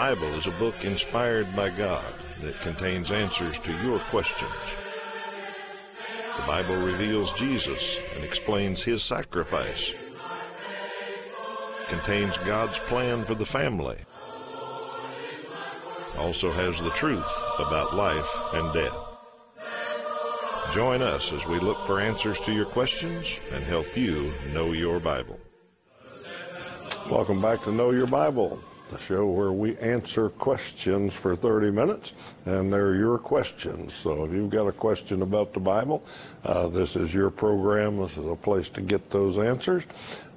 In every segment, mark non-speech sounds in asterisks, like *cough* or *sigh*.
Bible is a book inspired by God that contains answers to your questions. The Bible reveals Jesus and explains his sacrifice. Contains God's plan for the family. Also has the truth about life and death. Join us as we look for answers to your questions and help you know your Bible. Welcome back to Know Your Bible, the show where we answer questions for 30 minutes, and they're your questions. So if you've got a question about the Bible, uh, this is your program. This is a place to get those answers.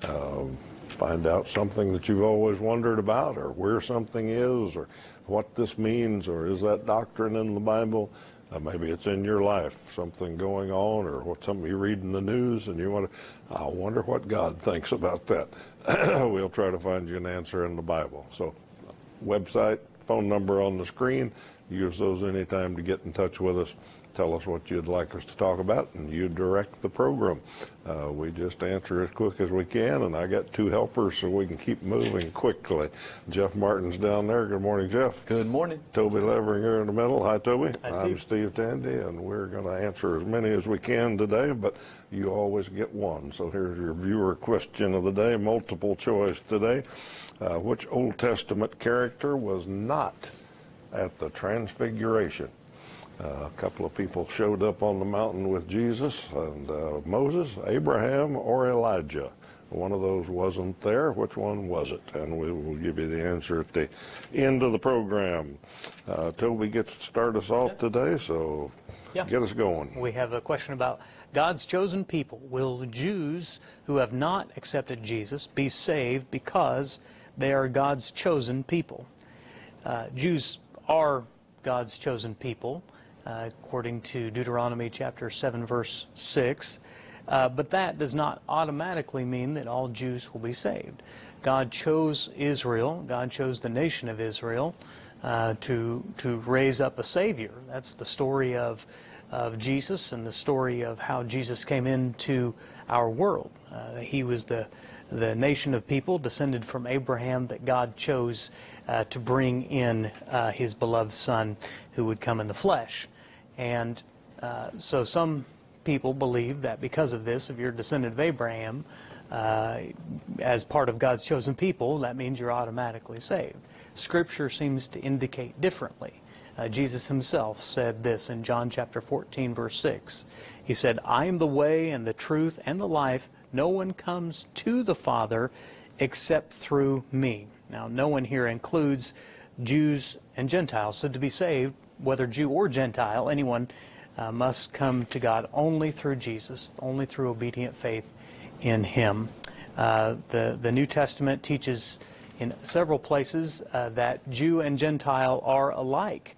Um, find out something that you've always wondered about, or where something is, or what this means, or is that doctrine in the Bible? Uh, maybe it's in your life, something going on, or what something you read in the news, and you want to. I wonder what God thinks about that. *clears throat* we'll try to find you an answer in the Bible. So, website, phone number on the screen. Use those anytime to get in touch with us tell us what you'd like us to talk about, and you direct the program. Uh, we just answer as quick as we can, and I got two helpers so we can keep moving quickly. Jeff Martin's down there. Good morning, Jeff. Good morning. Toby Levering here in the middle. Hi, Toby. Hi, Steve. I'm Steve Tandy, and we're going to answer as many as we can today, but you always get one. So here's your viewer question of the day, multiple choice today. Uh, which Old Testament character was not at the Transfiguration? Uh, a couple of people showed up on the mountain with Jesus and uh, Moses, Abraham, or Elijah. One of those wasn't there. Which one was it? And we will give you the answer at the end of the program. Uh, Toby gets to start us off today, so Yeah. get us going. We have a question about God's chosen people. Will Jews who have not accepted Jesus be saved because they are God's chosen people? Uh, Jews are God's chosen people, uh, according to Deuteronomy chapter 7, verse 6. Uh, but that does not automatically mean that all Jews will be saved. God chose Israel, God chose the nation of Israel uh, to, to raise up a Savior. That's the story of, of Jesus and the story of how Jesus came into our world. Uh, he was the, the nation of people descended from Abraham that God chose uh, to bring in uh, his beloved Son who would come in the flesh. And uh, so some people believe that because of this, if you're a descendant of Abraham, uh, as part of God's chosen people, that means you're automatically saved. Scripture seems to indicate differently. Uh, Jesus himself said this in John chapter 14, verse 6. He said, I am the way and the truth and the life. No one comes to the Father except through me. Now, no one here includes Jews and Gentiles. So to be saved, whether Jew or Gentile, anyone uh, must come to God only through Jesus, only through obedient faith in Him. Uh, the, the New Testament teaches in several places uh, that Jew and Gentile are alike.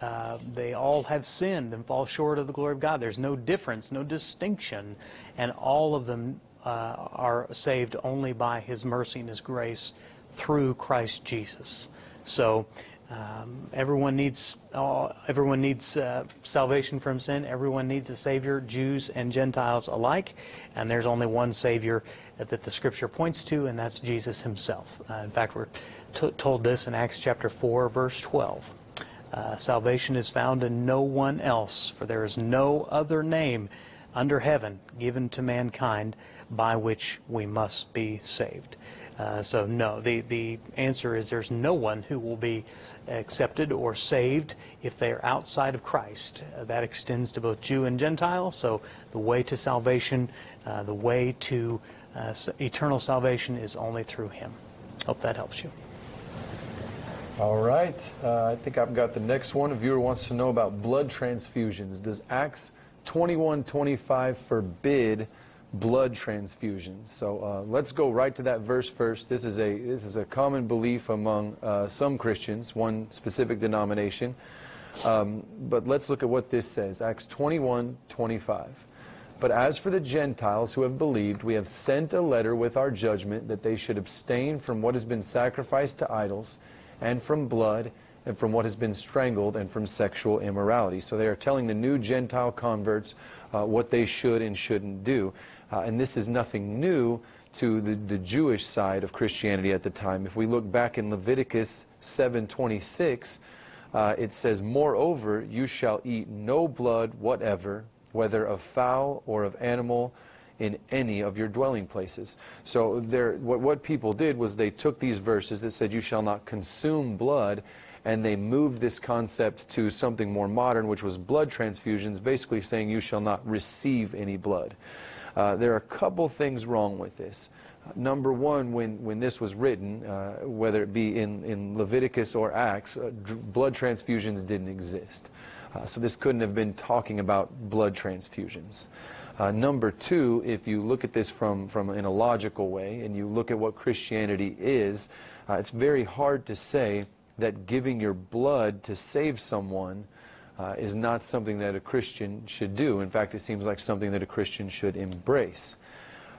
Uh, they all have sinned and fall short of the glory of God. There's no difference, no distinction, and all of them uh, are saved only by His mercy and His grace through Christ Jesus. So um, everyone needs uh, everyone needs uh, salvation from sin. Everyone needs a Savior, Jews and Gentiles alike. And there's only one Savior that the Scripture points to, and that's Jesus Himself. Uh, in fact, we're told this in Acts chapter 4, verse 12. Uh, salvation is found in no one else, for there is no other name under heaven given to mankind by which we must be saved. Uh, so no, the, the answer is there's no one who will be accepted or saved if they are outside of Christ. Uh, that extends to both Jew and Gentile. So the way to salvation, uh, the way to uh, eternal salvation is only through Him. Hope that helps you. All right. Uh, I think I've got the next one. A viewer wants to know about blood transfusions. Does Acts 21:25 forbid blood transfusions? So uh, let's go right to that verse first. This is a this is a common belief among uh, some Christians, one specific denomination. Um, but let's look at what this says. Acts 21:25. But as for the Gentiles who have believed, we have sent a letter with our judgment that they should abstain from what has been sacrificed to idols, and from blood, and from what has been strangled, and from sexual immorality. So they are telling the new Gentile converts uh, what they should and shouldn't do. Uh, and this is nothing new to the, the Jewish side of Christianity at the time. If we look back in Leviticus 7:26, uh, it says, "Moreover, you shall eat no blood whatever, whether of fowl or of animal." in any of your dwelling places. So there, what, what people did was they took these verses that said, You shall not consume blood, and they moved this concept to something more modern, which was blood transfusions, basically saying, You shall not receive any blood. Uh, there are a couple things wrong with this. Number one, when, when this was written, uh, whether it be in, in Leviticus or Acts, uh, blood transfusions didn't exist. Uh, so this couldn't have been talking about blood transfusions. Uh, number two, if you look at this from, from in a logical way and you look at what Christianity is, uh, it's very hard to say that giving your blood to save someone uh, is not something that a Christian should do. In fact, it seems like something that a Christian should embrace.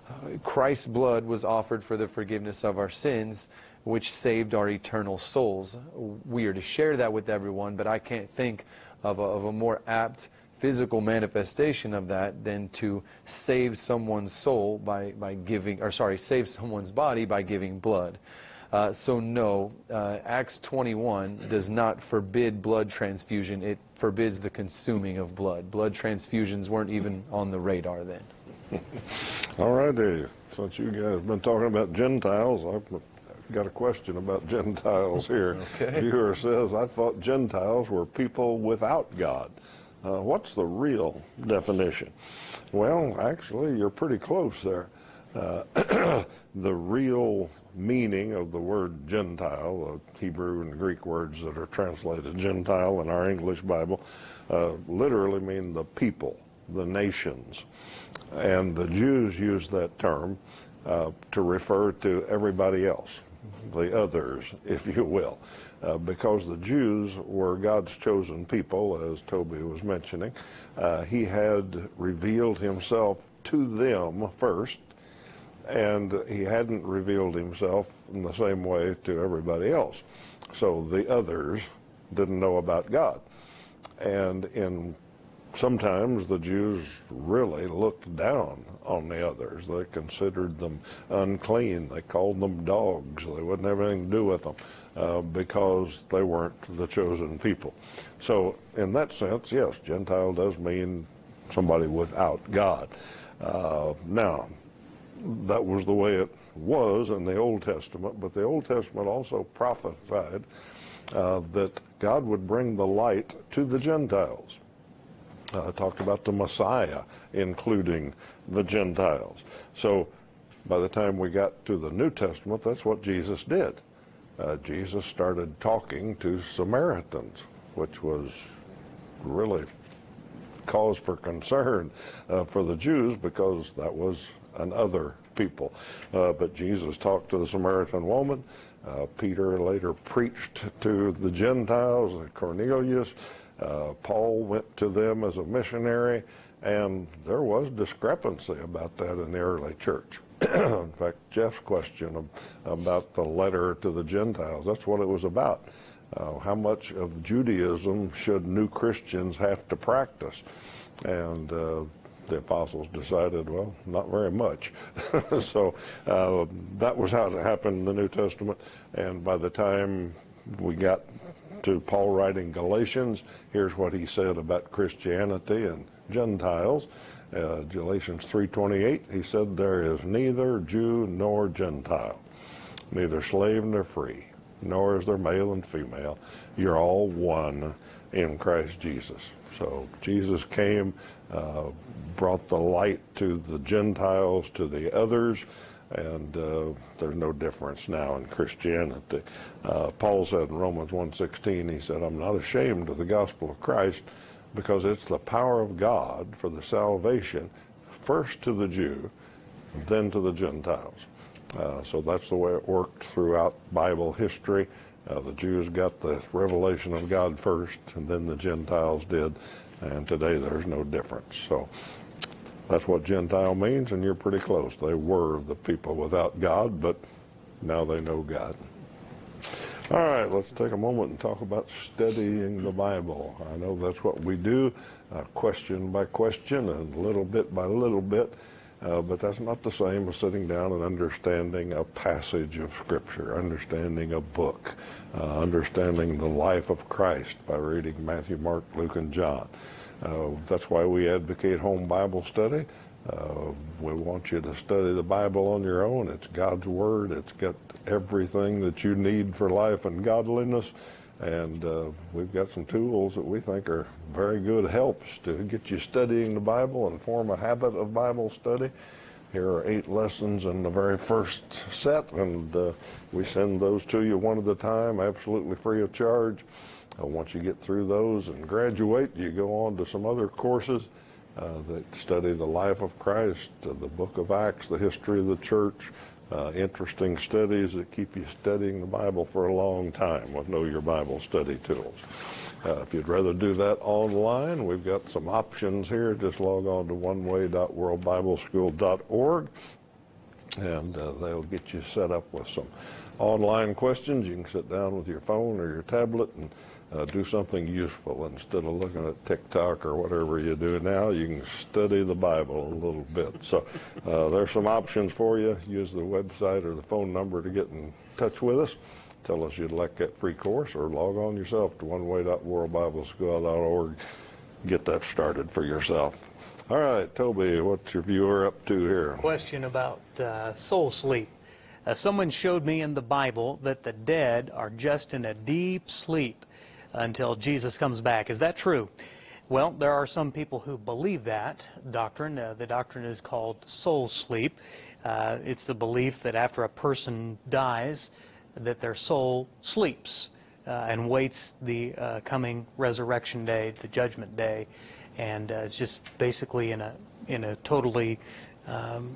Uh, Christ's blood was offered for the forgiveness of our sins, which saved our eternal souls. We are to share that with everyone, but I can't think of a, of a more apt physical manifestation of that than to save someone's soul by, by giving, or sorry, save someone's body by giving blood. Uh, so no, uh, Acts 21 does not forbid blood transfusion. It forbids the consuming of blood. Blood transfusions weren't even on the radar then. *laughs* All righty. Since you guys have been talking about Gentiles, I've got a question about *laughs* Gentiles here. okay. Viewer says, I thought Gentiles were people without God. Uh, what's the real definition? Well, actually, you're pretty close there. Uh, *coughs* the real meaning of the word Gentile, the Hebrew and Greek words that are translated Gentile in our English Bible, uh, literally mean the people, the nations. And the Jews use that term uh, to refer to everybody else, the others, if you will uh, because the Jews were God's chosen people, as Toby was mentioning. Uh, he had revealed himself to them first, and he hadn't revealed himself in the same way to everybody else. So the others didn't know about God. And in sometimes the Jews really looked down on the others. They considered them unclean. They called them dogs. They wouldn't have anything to do with them. Uh, because they weren't the chosen people. So, in that sense, yes, Gentile does mean somebody without God. Uh, now, that was the way it was in the Old Testament, but the Old Testament also prophesied uh, that God would bring the light to the Gentiles. Uh, talked about the Messiah including the Gentiles. So by the time we got to the New Testament, that's what Jesus did uh, Jesus started talking to Samaritans, which was really cause for concern uh, for the Jews because that was an other people. Uh, but Jesus talked to the Samaritan woman. Uh, Peter later preached to the Gentiles, Cornelius. Uh, Paul went to them as a missionary, and there was discrepancy about that in the early church. *clears throat* in fact, Jeff's question about the letter to the Gentiles, that's what it was about. Uh, how much of Judaism should new Christians have to practice? And uh, the apostles decided, well, not very much. *laughs* so uh, that was how it happened in the New Testament. And by the time we got to Paul writing Galatians, here's what he said about Christianity and Gentiles uh, Galatians 3.28, he said, there is neither Jew nor Gentile, neither slave nor free, nor is there male and female. You're all one in Christ Jesus. So Jesus came, uh, brought the light to the Gentiles, to the others, and uh, there's no difference now in Christianity. Uh, Paul said in Romans 1.16, he said, I'm not ashamed of the gospel of Christ, because it's the power of God for the salvation, first to the Jew, then to the Gentiles. Uh, so that's the way it worked throughout Bible history. Uh, the Jews got the revelation of God first, and then the Gentiles did. And today there's no difference. So that's what Gentile means, and you're pretty close. They were the people without God, but now they know God. All right, let's take a moment and talk about studying the Bible. I know that's what we do, uh, question by question and little bit by little bit. Uh, but that's not the same as sitting down and understanding a passage of Scripture, understanding a book, uh, understanding the life of Christ by reading Matthew, Mark, Luke, and John. Uh, that's why we advocate home Bible study. Uh, we want you to study the Bible on your own. It's God's Word. It's got everything that you need for life and godliness. And uh, we've got some tools that we think are very good helps to get you studying the Bible and form a habit of Bible study. Here are eight lessons in the very first set, and uh, we send those to you one at a time, absolutely free of charge. Uh, once you get through those and graduate, you go on to some other courses uh, that study the life of Christ, uh, the book of Acts, the history of the church, uh, interesting studies that keep you studying the Bible for a long time with Know Your Bible study tools. Uh, if you'd rather do that online, we've got some options here. Just log on to oneway.worldbibleschool.org and uh, they'll get you set up with some online questions. You can sit down with your phone or your tablet and uh, do something useful instead of looking at TikTok or whatever you do now. You can study the Bible a little bit. So uh, there's some options for you. Use the website or the phone number to get in touch with us. Tell us you'd like that free course or log on yourself to oneway.worldbibleschool.org. Get that started for yourself. All right, Toby, what's your viewer up to here? Question about uh, soul sleep. Uh, someone showed me in the Bible that the dead are just in a deep sleep until Jesus comes back. Is that true? Well, there are some people who believe that doctrine. Uh, the doctrine is called soul sleep. Uh, it's the belief that after a person dies, that their soul sleeps uh, and waits the uh, coming resurrection day, the judgment day, and uh, it's just basically in a in a totally um,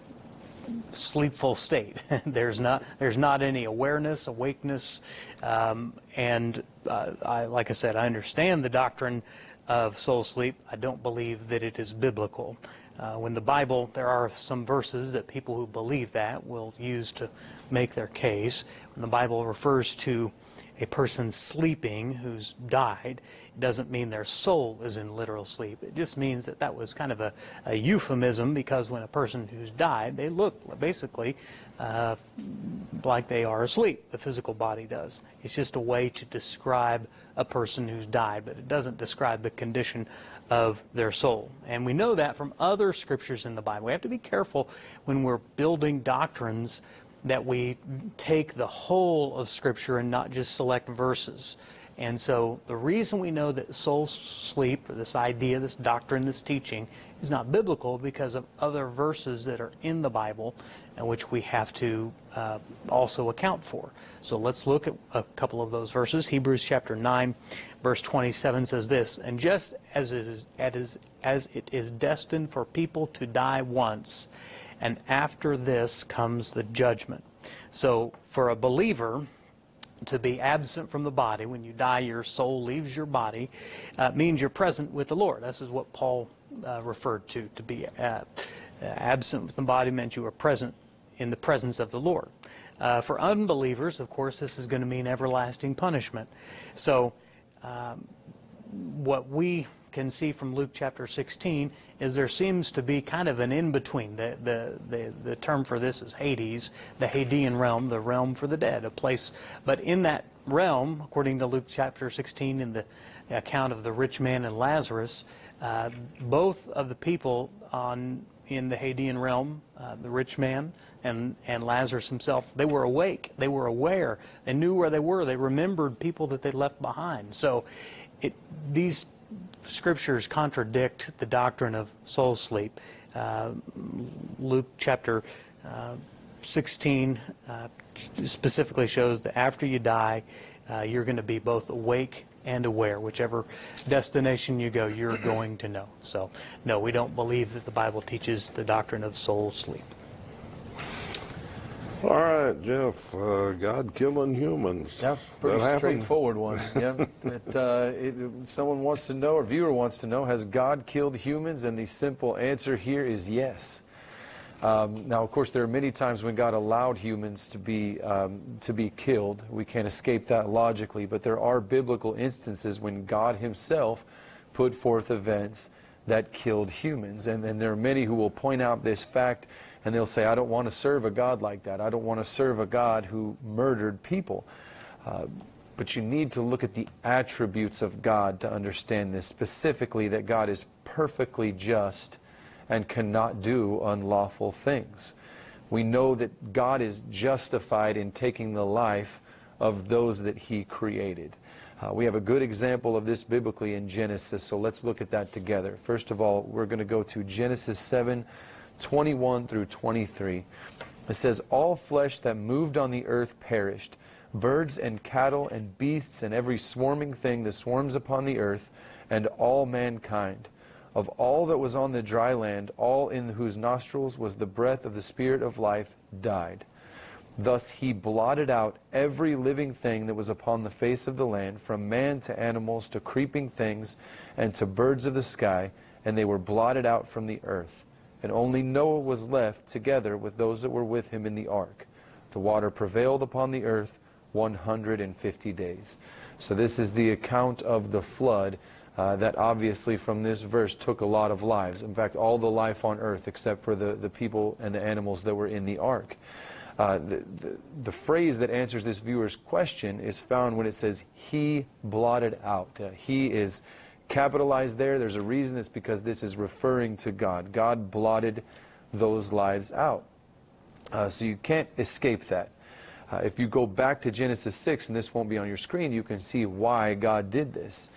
sleepful state. *laughs* there's not there's not any awareness, awakeness, um, and uh, I, like I said, I understand the doctrine of soul sleep. I don't believe that it is biblical. Uh, when the Bible, there are some verses that people who believe that will use to make their case. When the Bible refers to a person sleeping who's died, doesn't mean their soul is in literal sleep. It just means that that was kind of a, a euphemism because when a person who's died, they look basically uh, like they are asleep. The physical body does. It's just a way to describe a person who's died, but it doesn't describe the condition of their soul. And we know that from other scriptures in the Bible. We have to be careful when we're building doctrines that we take the whole of Scripture and not just select verses. And so the reason we know that soul sleep, or this idea, this doctrine, this teaching, is not biblical because of other verses that are in the Bible and which we have to uh, also account for. So let's look at a couple of those verses. Hebrews chapter 9, verse 27 says this, And just as it is, as it is destined for people to die once, and after this comes the judgment. So for a believer, to be absent from the body, when you die, your soul leaves your body, uh, means you're present with the Lord. This is what Paul uh, referred to. To be uh, absent with the body meant you were present in the presence of the Lord. Uh, for unbelievers, of course, this is going to mean everlasting punishment. So, um, what we can see from Luke chapter 16 is there seems to be kind of an in-between. The, the, the, the, term for this is Hades, the Hadean realm, the realm for the dead, a place. But in that realm, according to Luke chapter 16 in the account of the rich man and Lazarus, uh, both of the people on in the Hadean realm, uh, the rich man and, and Lazarus himself, they were awake. They were aware. They knew where they were. They remembered people that they left behind. So it, these scriptures contradict the doctrine of soul sleep. Uh, Luke chapter uh, 16 uh, specifically shows that after you die, uh, you're going to be both awake and aware. Whichever destination you go, you're going to know. So, no, we don't believe that the Bible teaches the doctrine of soul sleep. All right, Jeff. Uh, God killing humans. Yeah, pretty straightforward one. *laughs* Yeah. it, uh, it, someone wants to know, or viewer wants to know, has God killed humans? And the simple answer here is yes. Um, now, of course, there are many times when God allowed humans to be um, to be killed. We can't escape that logically, but there are biblical instances when God Himself put forth events that killed humans. And, and there are many who will point out this fact and they'll say, I don't want to serve a God like that. I don't want to serve a God who murdered people. Uh, but you need to look at the attributes of God to understand this, specifically that God is perfectly just and cannot do unlawful things. We know that God is justified in taking the life of those that he created. Uh, we have a good example of this biblically in Genesis, so let's look at that together. First of all, we're going to go to Genesis 7 21 through 23. It says, All flesh that moved on the earth perished birds and cattle and beasts and every swarming thing that swarms upon the earth, and all mankind. Of all that was on the dry land, all in whose nostrils was the breath of the Spirit of life died. Thus he blotted out every living thing that was upon the face of the land, from man to animals to creeping things and to birds of the sky, and they were blotted out from the earth. And only Noah was left together with those that were with him in the ark. The water prevailed upon the earth 150 days. So this is the account of the flood uh, that obviously from this verse took a lot of lives. In fact, all the life on earth except for the, the people and the animals that were in the ark. Uh, the, the, the, phrase that answers this viewer's question is found when it says, He blotted out. Uh, he is capitalized there. There's a reason. It's because this is referring to God. God blotted those lives out. Uh, so you can't escape that. Uh, if you go back to Genesis 6, and this won't be on your screen, you can see why God did this.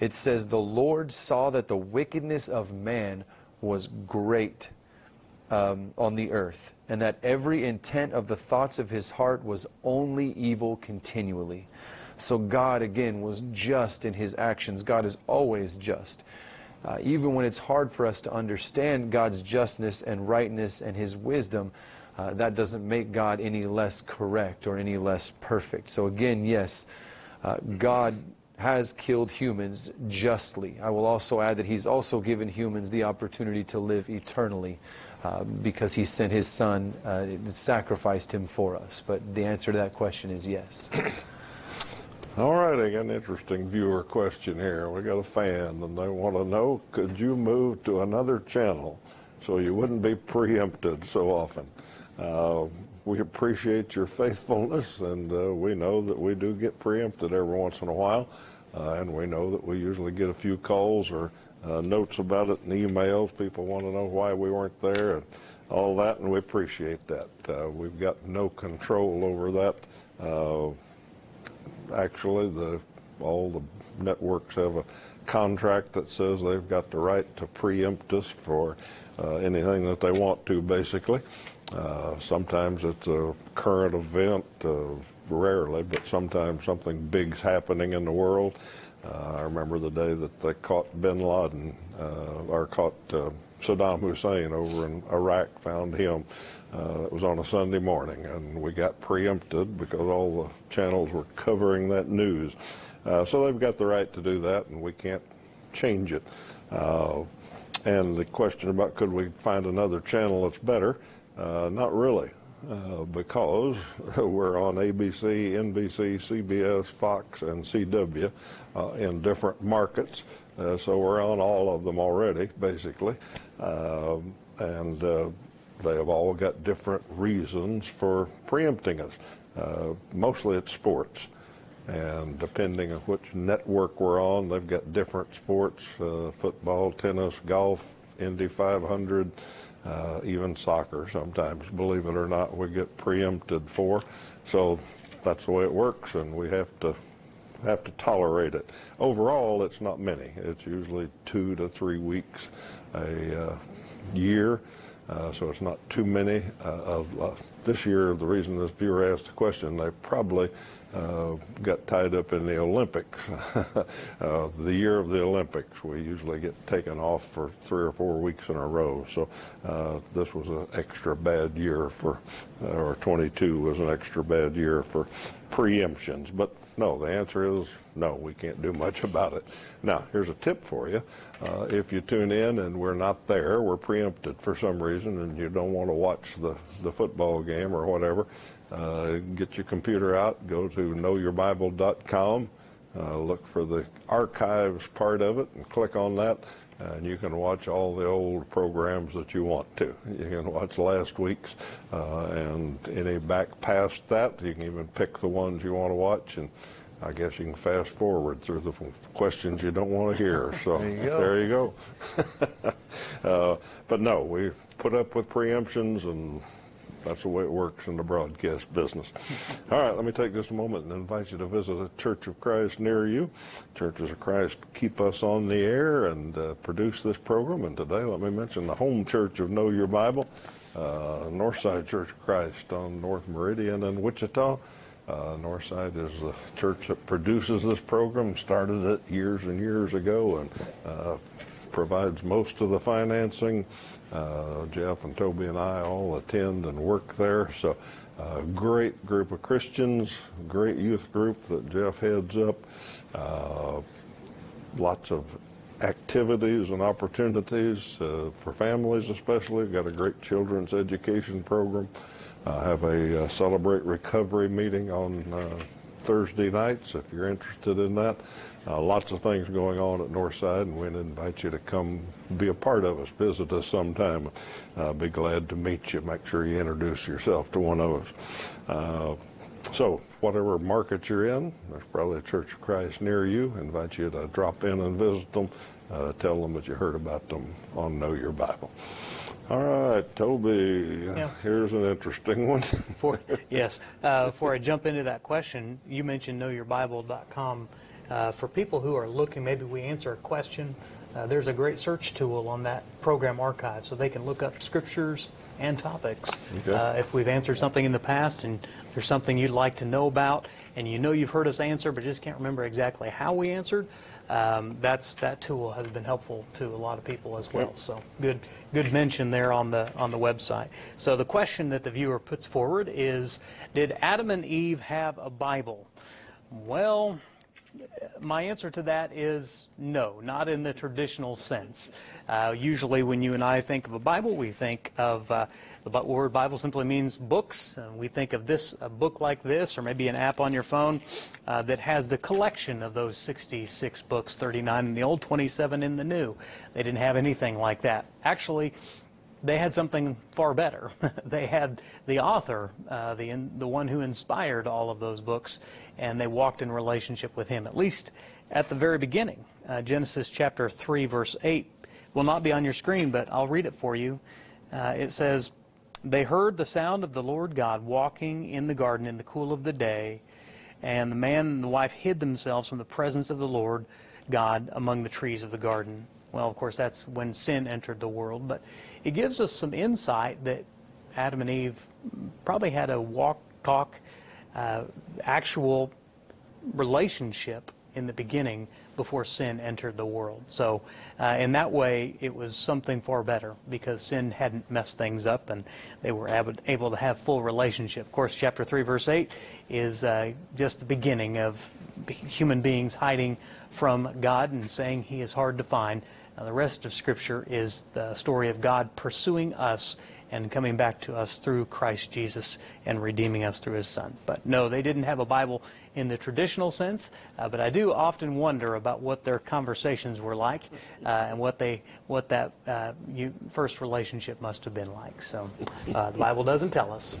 It says, The Lord saw that the wickedness of man was great um, on the earth, and that every intent of the thoughts of his heart was only evil continually. So God, again, was just in his actions. God is always just. Uh, even when it's hard for us to understand God's justness and rightness and his wisdom, uh, that doesn't make God any less correct or any less perfect. So again, yes, uh, God has killed humans justly. I will also add that he's also given humans the opportunity to live eternally uh, because he sent his son uh, sacrificed him for us. But the answer to that question is yes. *clears throat* All right, I got an interesting viewer question here. We got a fan, and they want to know: Could you move to another channel so you wouldn't be preempted so often? Uh, we appreciate your faithfulness, and uh, we know that we do get preempted every once in a while, uh, and we know that we usually get a few calls or uh, notes about it and emails. People want to know why we weren't there and all that, and we appreciate that. Uh, we've got no control over that. Uh, actually, the all the networks have a contract that says they've got the right to preempt us for anything that they want to, basically. Uh, sometimes it's a current event, uh, rarely, but sometimes something big's happening in the world. Uh, I remember the day that they caught bin Laden, uh, or caught uh, Saddam Hussein over in Iraq, found him. It was on a Sunday morning, and we got preempted because all the channels were covering that news. so they've got the right to do that, and we can't change it. and the question about could we find another channel that's better? Uh, not really, uh, because *laughs* we're on ABC, NBC, CBS, Fox, and CW uh, in different markets. Uh, so we're on all of them already, basically. Um, and uh, they have all got different reasons for preempting us. Uh, mostly it's sports. And depending on which network we're on, they've got different sports football, tennis, golf, Indy 500 uh, even soccer sometimes, believe it or not, we get preempted for. So that's the way it works, and we have to have to tolerate it. Overall, it's not many. It's usually two to three weeks a uh, year, uh, so it's not too many. Uh, of uh, this year, the reason this viewer asked the question, they probably uh, got tied up in the Olympics. *laughs* uh, the year of the Olympics, we usually get taken off for three or four weeks in a row. So uh, this was an extra bad year for, or 22 was an extra bad year for preemptions. But no, the answer is no, we can't do much *laughs* about it. Now, here's a tip for you. Uh, if you tune in and we're not there, we're preempted for some reason, and you don't want to watch the, the football game or whatever, uh, get your computer out, go to knowyourbible.com, uh, look for the archives part of it, and click on that. And you can watch all the old programs that you want to. You can watch last week's uh, and any back past that. You can even pick the ones you want to watch, and I guess you can fast forward through the questions you don't want to hear. *laughs* So there you go. There you go. *laughs* uh, but no, we put up with preemptions and that's the way it works in the broadcast business. *laughs* All right, let me take just a moment and invite you to visit a Church of Christ near you. Churches of Christ keep us on the air and uh, produce this program. And today, let me mention the home church of Know Your Bible, uh, Northside Church of Christ on North Meridian in Wichita. Uh, Northside is the church that produces this program, started it years and years ago, and uh, provides most of the financing. Uh, Jeff and Toby and I all attend and work there. So, uh, great group of Christians, great youth group that Jeff heads up. Uh, lots of activities and opportunities uh, for families, especially. We've got a great children's education program. I have a uh, Celebrate Recovery meeting on uh, Thursday nights if you're interested in that. Uh, lots of things going on at Northside, and we invite you to come be a part of us, visit us sometime. Uh, be glad to meet you. Make sure you introduce yourself to one of us. Uh, so, whatever market you're in, there's probably a Church of Christ near you. Invite you to drop in and visit them. Uh, tell them that you heard about them on Know Your Bible. All right, Toby, Yeah. here's an interesting one. *laughs* For, yes, uh, before I jump into that question, you mentioned knowyourbible.com. Uh, for people who are looking, maybe we answer a question, uh, there's a great search tool on that program archive so they can look up scriptures and topics. Okay. Uh, if we've answered something in the past and there's something you'd like to know about and you know you've heard us answer but just can't remember exactly how we answered, um, that's that tool has been helpful to a lot of people as well. Yep. So good, good mention there on the on the website. So the question that the viewer puts forward is, did Adam and Eve have a Bible? Well, my answer to that is no, not in the traditional sense. Uh, usually, when you and I think of a Bible, we think of uh, the word Bible simply means books. We think of this a book like this, or maybe an app on your phone uh, that has the collection of those 66 books, 39 in the Old, 27 in the New. They didn't have anything like that. Actually, they had something far better. *laughs* they had the author, uh, the in, the one who inspired all of those books, and they walked in relationship with him. At least at the very beginning, uh, Genesis chapter three, verse eight, will not be on your screen, but I'll read it for you. Uh, it says, "They heard the sound of the Lord God walking in the garden in the cool of the day, and the man and the wife hid themselves from the presence of the Lord God among the trees of the garden." Well, of course, that's when sin entered the world, but it gives us some insight that Adam and Eve probably had a walk, talk, uh, actual relationship in the beginning before sin entered the world. So, uh, in that way, it was something far better because sin hadn't messed things up and they were able, able to have full relationship. Of course, chapter 3, verse 8 is uh, just the beginning of human beings hiding from God and saying He is hard to find. Now, the rest of Scripture is the story of God pursuing us and coming back to us through Christ Jesus and redeeming us through His Son. But no, they didn't have a Bible in the traditional sense, uh, but I do often wonder about what their conversations were like uh, and what they what that uh, you, first relationship must have been like. So uh, the Bible doesn't tell us.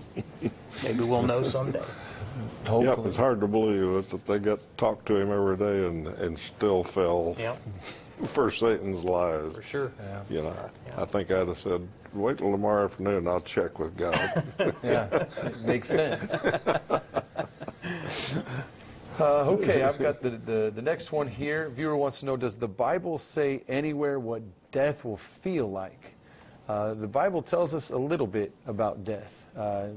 Maybe we'll know someday. Yep, Hopefully. it's hard to believe it, that they got talked to him every day and, and still fell Yep, *laughs* for Satan's lies. for sure. You know, I think I'd have said, wait till tomorrow afternoon, I'll check with God. *laughs* Yeah, it makes sense. *laughs* Uh, okay, I've got the, the, the next one here. Viewer wants to know Does the Bible say anywhere what death will feel like? Uh, the Bible tells us a little bit about death. Uh,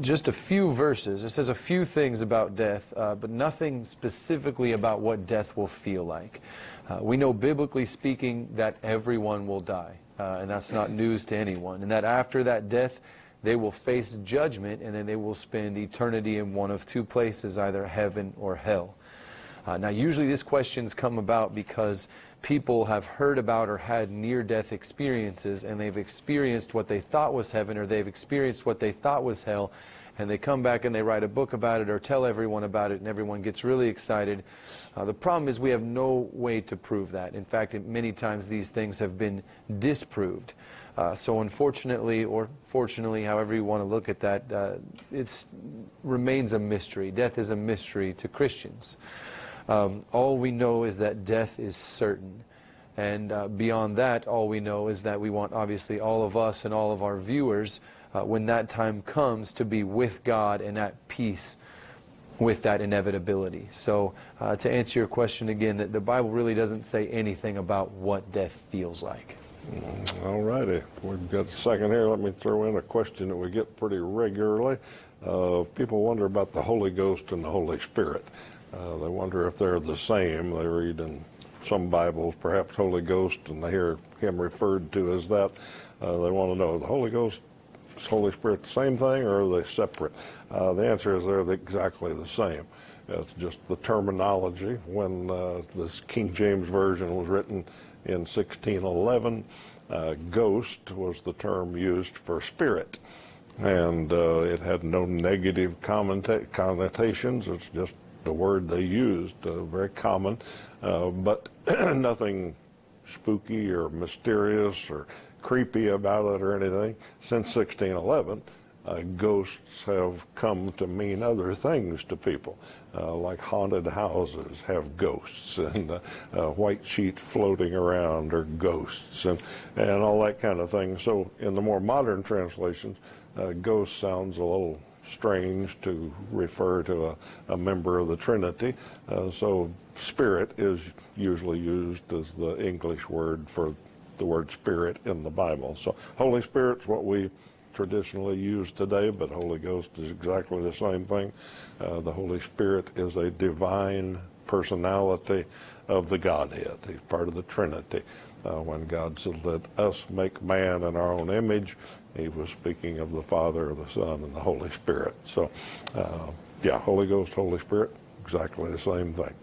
just a few verses. It says a few things about death, uh, but nothing specifically about what death will feel like. Uh, we know, biblically speaking, that everyone will die, uh, and that's not news to anyone. And that after that death, they will face judgment, and then they will spend eternity in one of two places, either heaven or hell. Uh, now, usually these questions come about because people have heard about or had near death experiences, and they've experienced what they thought was heaven, or they've experienced what they thought was hell, and they come back and they write a book about it or tell everyone about it, and everyone gets really excited. Uh, the problem is we have no way to prove that. In fact, many times these things have been disproved. Uh, so unfortunately, or fortunately, however you want to look at that, uh, it remains a mystery. Death is a mystery to Christians. Um, all we know is that death is certain. And uh, beyond that, all we know is that we want, obviously, all of us and all of our viewers, uh, when that time comes, to be with God and at peace with that inevitability. So, uh, to answer your question again, that the Bible really doesn't say anything about what death feels like. Mm, all righty. We've got a second here. Let me throw in a question that we get pretty regularly. Uh, people wonder about the Holy Ghost and the Holy Spirit. Uh, they wonder if they're the same. They read in some Bibles, perhaps Holy Ghost, and they hear him referred to as that. Uh, they want to know the Holy Ghost, Holy Spirit, the same thing, or are they separate? Uh, the answer is they're exactly the same. It's just the terminology. When uh, this King James Version was written in 1611, uh, ghost was the term used for spirit. And uh, it had no negative connotations. It's just the word they used, uh, very common, uh, but *clears throat* nothing spooky or mysterious or creepy about it or anything. Since 1611, uh, ghosts have come to mean other things to people, uh, like haunted houses have ghosts, *laughs* and uh, uh, white sheets floating around are ghosts, and, and all that kind of thing. So, in the more modern translations, ghost sounds a little strange to refer to a, a member of the Trinity. Uh, so spirit is usually used as the English word for the word spirit in the Bible. So Holy Spirit's what we traditionally use today, but Holy Ghost is exactly the same thing. Uh, the Holy Spirit is a divine personality of the Godhead. He's part of the Trinity. Uh, when God said, Let us make man in our own image, he was speaking of the Father, the Son, and the Holy Spirit. So, uh, yeah, Holy Ghost, Holy Spirit, exactly the same thing.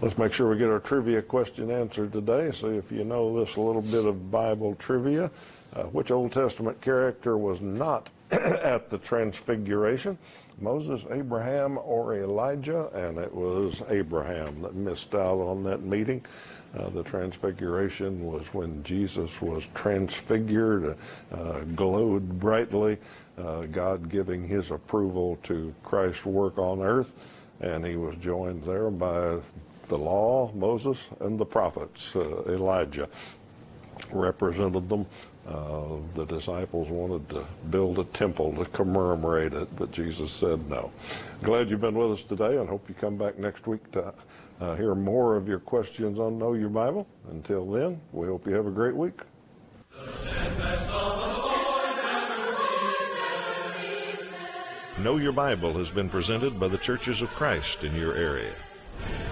Let's make sure we get our trivia question answered today. See if you know this little bit of Bible trivia. Uh, which Old Testament character was not *coughs* at the Transfiguration? Moses, Abraham, or Elijah? And it was Abraham that missed out on that meeting. Uh, the transfiguration was when Jesus was transfigured, uh, glowed brightly, uh, God giving his approval to Christ's work on earth, and he was joined there by the law, Moses, and the prophets. Uh, Elijah represented them. Uh, the disciples wanted to build a temple to commemorate it, but Jesus said no. Glad you've been with us today and hope you come back next week to uh, hear more of your questions on Know Your Bible. Until then, we hope you have a great week. Know Your Bible has been presented by the Churches of Christ in your area.